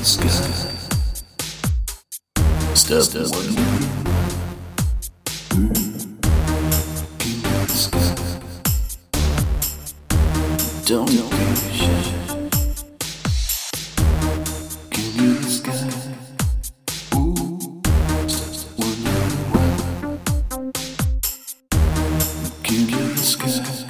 the sky. Step one. The sky. Don't give a shit. King of the sky. Ooh, step one. King of the sky.